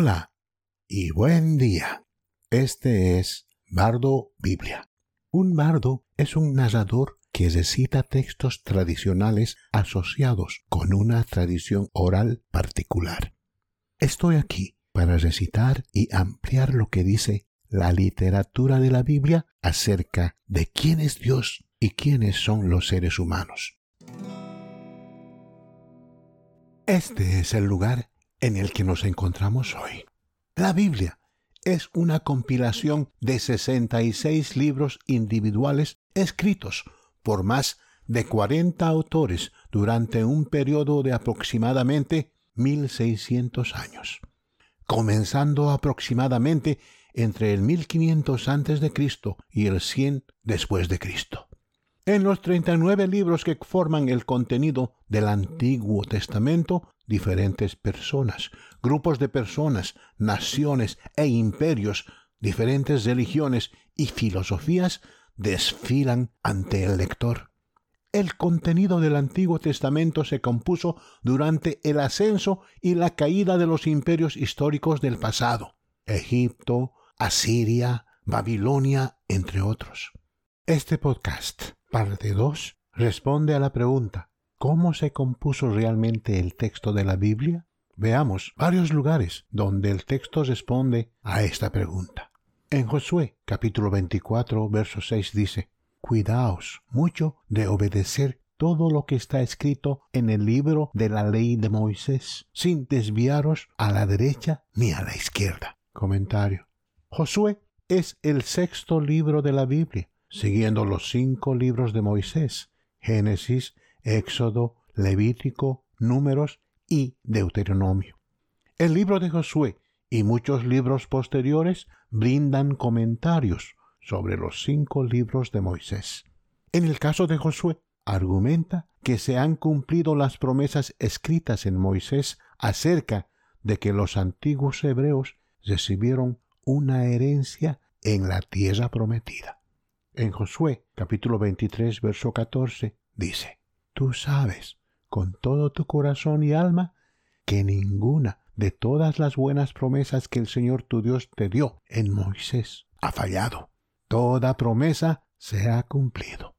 Hola y buen día. Este es Bardo Biblia. Un bardo es un narrador que recita textos tradicionales asociados con una tradición oral particular. Estoy aquí para recitar y ampliar lo que dice la literatura de la Biblia acerca de quién es Dios y quiénes son los seres humanos. Este es el lugar en el que nos encontramos hoy. La Biblia es una compilación de 66 libros individuales escritos por más de 40 autores durante un periodo de aproximadamente 1600 años, comenzando aproximadamente entre el 1500 a.C. y el 100 después de Cristo. En los 39 libros que forman el contenido del Antiguo Testamento, diferentes personas, grupos de personas, naciones e imperios, diferentes religiones y filosofías desfilan ante el lector. El contenido del Antiguo Testamento se compuso durante el ascenso y la caída de los imperios históricos del pasado, Egipto, Asiria, Babilonia, entre otros. Este podcast, parte 2, responde a la pregunta, ¿cómo se compuso realmente el texto de la Biblia? Veamos varios lugares donde el texto responde a esta pregunta. En Josué capítulo 24, verso 6 dice, Cuidaos mucho de obedecer todo lo que está escrito en el libro de la ley de Moisés, sin desviaros a la derecha ni a la izquierda. Comentario. Josué es el sexto libro de la Biblia, siguiendo los cinco libros de Moisés, Génesis, Éxodo, Levítico, Números y Deuteronomio. El libro de Josué y muchos libros posteriores brindan comentarios sobre los cinco libros de Moisés. En el caso de Josué, argumenta que se han cumplido las promesas escritas en Moisés acerca de que los antiguos hebreos recibieron una herencia en la tierra prometida. En Josué capítulo 23 verso 14 dice, Tú sabes con todo tu corazón y alma que ninguna de todas las buenas promesas que el Señor tu Dios te dio en Moisés ha fallado. Toda promesa se ha cumplido.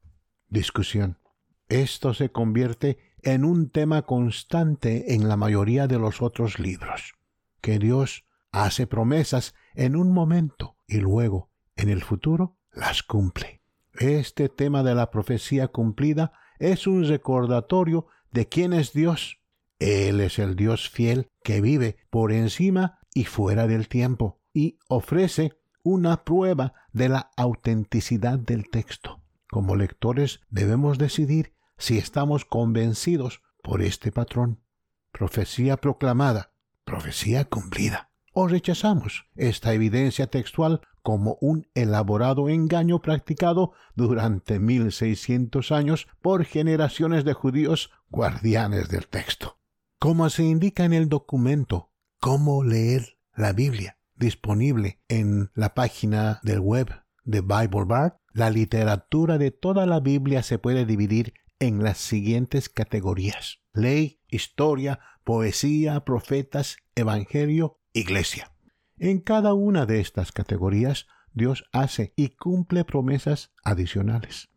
Discusión. Esto se convierte en un tema constante en la mayoría de los otros libros, que Dios hace promesas en un momento y luego, en el futuro, las cumple. Este tema de la profecía cumplida es un recordatorio de quién es Dios. Él es el Dios fiel que vive por encima y fuera del tiempo y ofrece una prueba de la autenticidad del texto. Como lectores debemos decidir si estamos convencidos por este patrón. Profecía proclamada, profecía cumplida o rechazamos esta evidencia textual como un elaborado engaño practicado durante 1600 años por generaciones de judíos guardianes del texto. Como se indica en el documento Cómo leer la Biblia, disponible en la página del web de Bible Bar, la literatura de toda la Biblia se puede dividir en las siguientes categorías. Ley, historia, poesía, profetas, evangelio iglesia. En cada una de estas categorías, Dios hace y cumple promesas adicionales.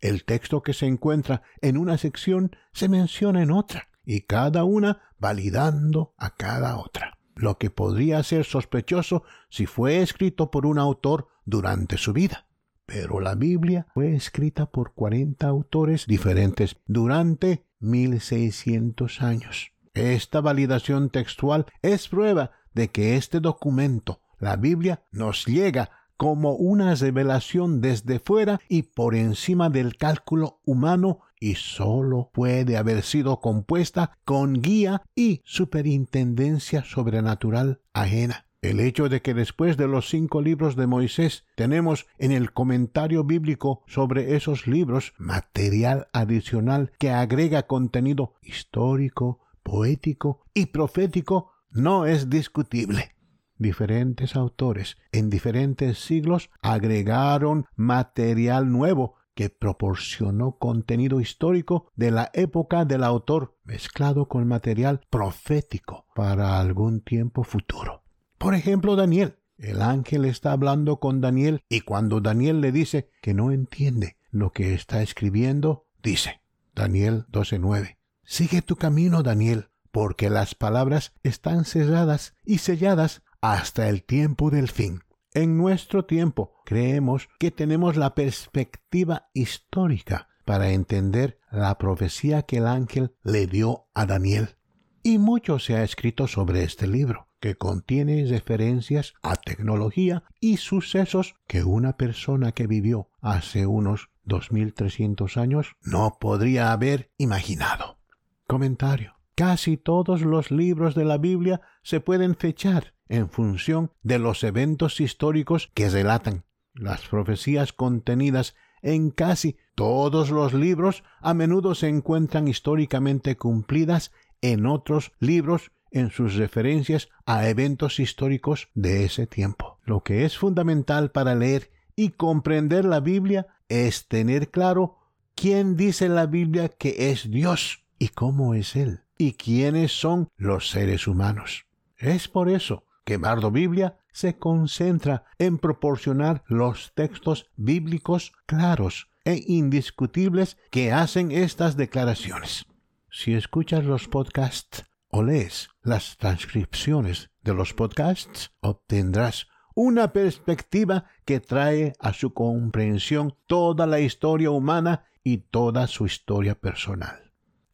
El texto que se encuentra en una sección se menciona en otra, y cada una validando a cada otra, lo que podría ser sospechoso si fue escrito por un autor durante su vida. Pero la Biblia fue escrita por cuarenta autores diferentes durante mil seiscientos años. Esta validación textual es prueba de que este documento, la Biblia, nos llega como una revelación desde fuera y por encima del cálculo humano y sólo puede haber sido compuesta con guía y superintendencia sobrenatural ajena. El hecho de que después de los cinco libros de Moisés tenemos en el comentario bíblico sobre esos libros material adicional que agrega contenido histórico, poético y profético no es discutible. Diferentes autores en diferentes siglos agregaron material nuevo que proporcionó contenido histórico de la época del autor mezclado con material profético para algún tiempo futuro. Por ejemplo, Daniel. El ángel está hablando con Daniel y cuando Daniel le dice que no entiende lo que está escribiendo, dice, Daniel 12:9, Sigue tu camino, Daniel, porque las palabras están cerradas y selladas hasta el tiempo del fin. En nuestro tiempo creemos que tenemos la perspectiva histórica para entender la profecía que el ángel le dio a Daniel. Y mucho se ha escrito sobre este libro, que contiene referencias a tecnología y sucesos que una persona que vivió hace unos 2300 años no podría haber imaginado. Comentario. Casi todos los libros de la Biblia se pueden fechar en función de los eventos históricos que relatan. Las profecías contenidas en casi todos los libros a menudo se encuentran históricamente cumplidas en otros libros en sus referencias a eventos históricos de ese tiempo. Lo que es fundamental para leer y comprender la Biblia es tener claro quién dice la Biblia que es Dios y cómo es Él y quiénes son los seres humanos. Es por eso que Bardo Biblia se concentra en proporcionar los textos bíblicos claros e indiscutibles que hacen estas declaraciones. Si escuchas los podcasts o lees las transcripciones de los podcasts, obtendrás una perspectiva que trae a su comprensión toda la historia humana y toda su historia personal.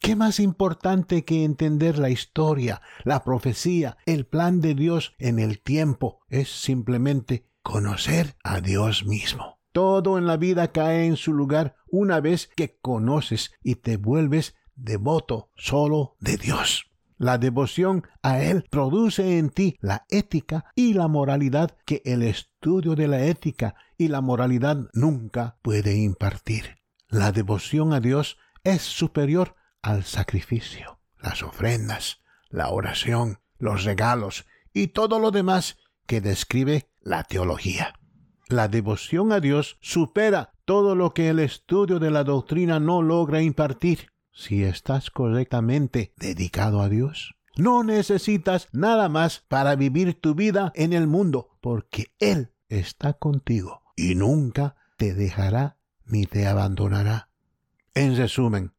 ¿Qué más importante que entender la historia, la profecía, el plan de Dios en el tiempo es simplemente conocer a Dios mismo? Todo en la vida cae en su lugar una vez que conoces y te vuelves devoto solo de Dios. La devoción a Él produce en ti la ética y la moralidad que el estudio de la ética y la moralidad nunca puede impartir. La devoción a Dios es superior al sacrificio, las ofrendas, la oración, los regalos y todo lo demás que describe la teología. La devoción a Dios supera todo lo que el estudio de la doctrina no logra impartir. Si estás correctamente dedicado a Dios, no necesitas nada más para vivir tu vida en el mundo, porque Él está contigo y nunca te dejará ni te abandonará. En resumen,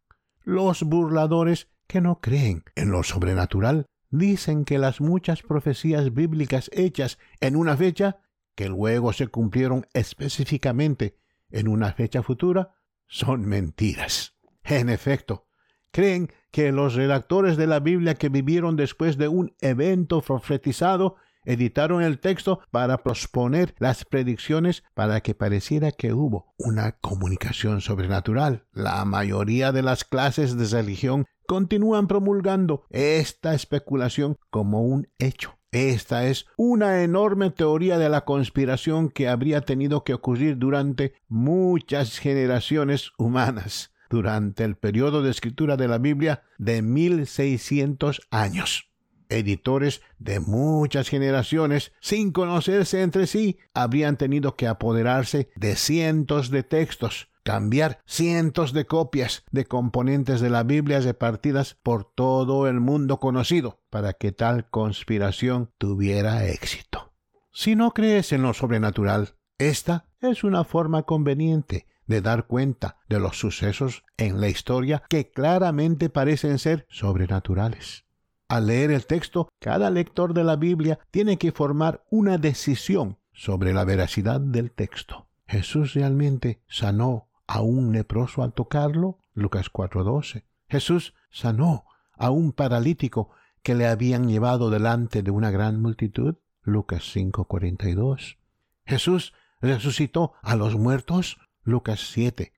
los burladores que no creen en lo sobrenatural dicen que las muchas profecías bíblicas hechas en una fecha, que luego se cumplieron específicamente en una fecha futura, son mentiras. En efecto, creen que los redactores de la Biblia que vivieron después de un evento profetizado editaron el texto para posponer las predicciones para que pareciera que hubo una comunicación sobrenatural. La mayoría de las clases de religión continúan promulgando esta especulación como un hecho. Esta es una enorme teoría de la conspiración que habría tenido que ocurrir durante muchas generaciones humanas, durante el periodo de escritura de la Biblia de 1600 años editores de muchas generaciones, sin conocerse entre sí, habrían tenido que apoderarse de cientos de textos, cambiar cientos de copias de componentes de la Biblia repartidas por todo el mundo conocido, para que tal conspiración tuviera éxito. Si no crees en lo sobrenatural, esta es una forma conveniente de dar cuenta de los sucesos en la historia que claramente parecen ser sobrenaturales. Al leer el texto, cada lector de la Biblia tiene que formar una decisión sobre la veracidad del texto. ¿Jesús realmente sanó a un leproso al tocarlo? Lucas 4:12. Jesús sanó a un paralítico que le habían llevado delante de una gran multitud? Lucas 5:42. Jesús resucitó a los muertos? Lucas 7,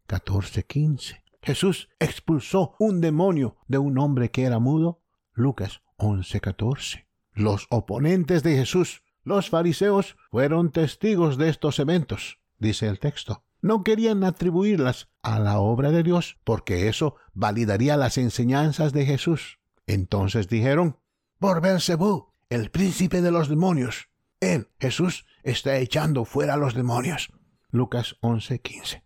15. Jesús expulsó un demonio de un hombre que era mudo? Lucas 11:14. Los oponentes de Jesús, los fariseos, fueron testigos de estos eventos, dice el texto. No querían atribuirlas a la obra de Dios porque eso validaría las enseñanzas de Jesús. Entonces dijeron, por Belcebú, el príncipe de los demonios, él, Jesús, está echando fuera a los demonios. Lucas 11:15.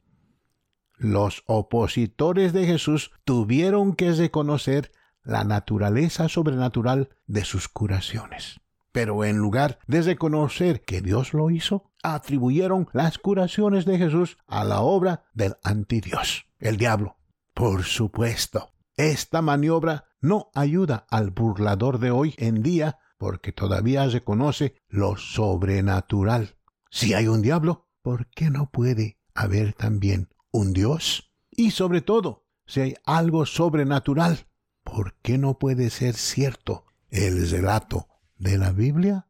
Los opositores de Jesús tuvieron que reconocer la naturaleza sobrenatural de sus curaciones. Pero en lugar de reconocer que Dios lo hizo, atribuyeron las curaciones de Jesús a la obra del antidios, el diablo. Por supuesto, esta maniobra no ayuda al burlador de hoy en día porque todavía reconoce lo sobrenatural. Si hay un diablo, ¿por qué no puede haber también un Dios? Y sobre todo, si hay algo sobrenatural, ¿por qué no puede ser cierto el relato de la Biblia?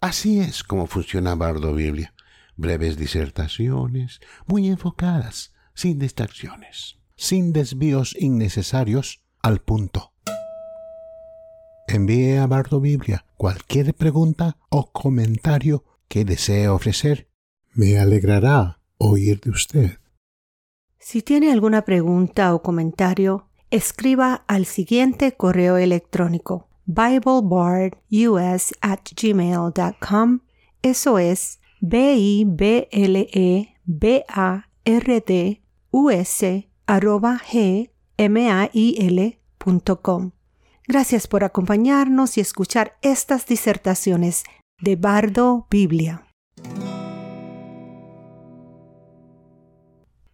Así es como funciona Bardo Biblia. Breves disertaciones, muy enfocadas, sin distracciones, sin desvíos innecesarios, al punto. Envíe a Bardo Biblia cualquier pregunta o comentario que desee ofrecer. Me alegrará oír de usted. Si tiene alguna pregunta o comentario, escriba al siguiente correo electrónico biblebardus at gmail.com. Eso es b i b l e b a r d u s arroba g m a i l.com. Gracias por acompañarnos y escuchar estas disertaciones de Bardo Biblia.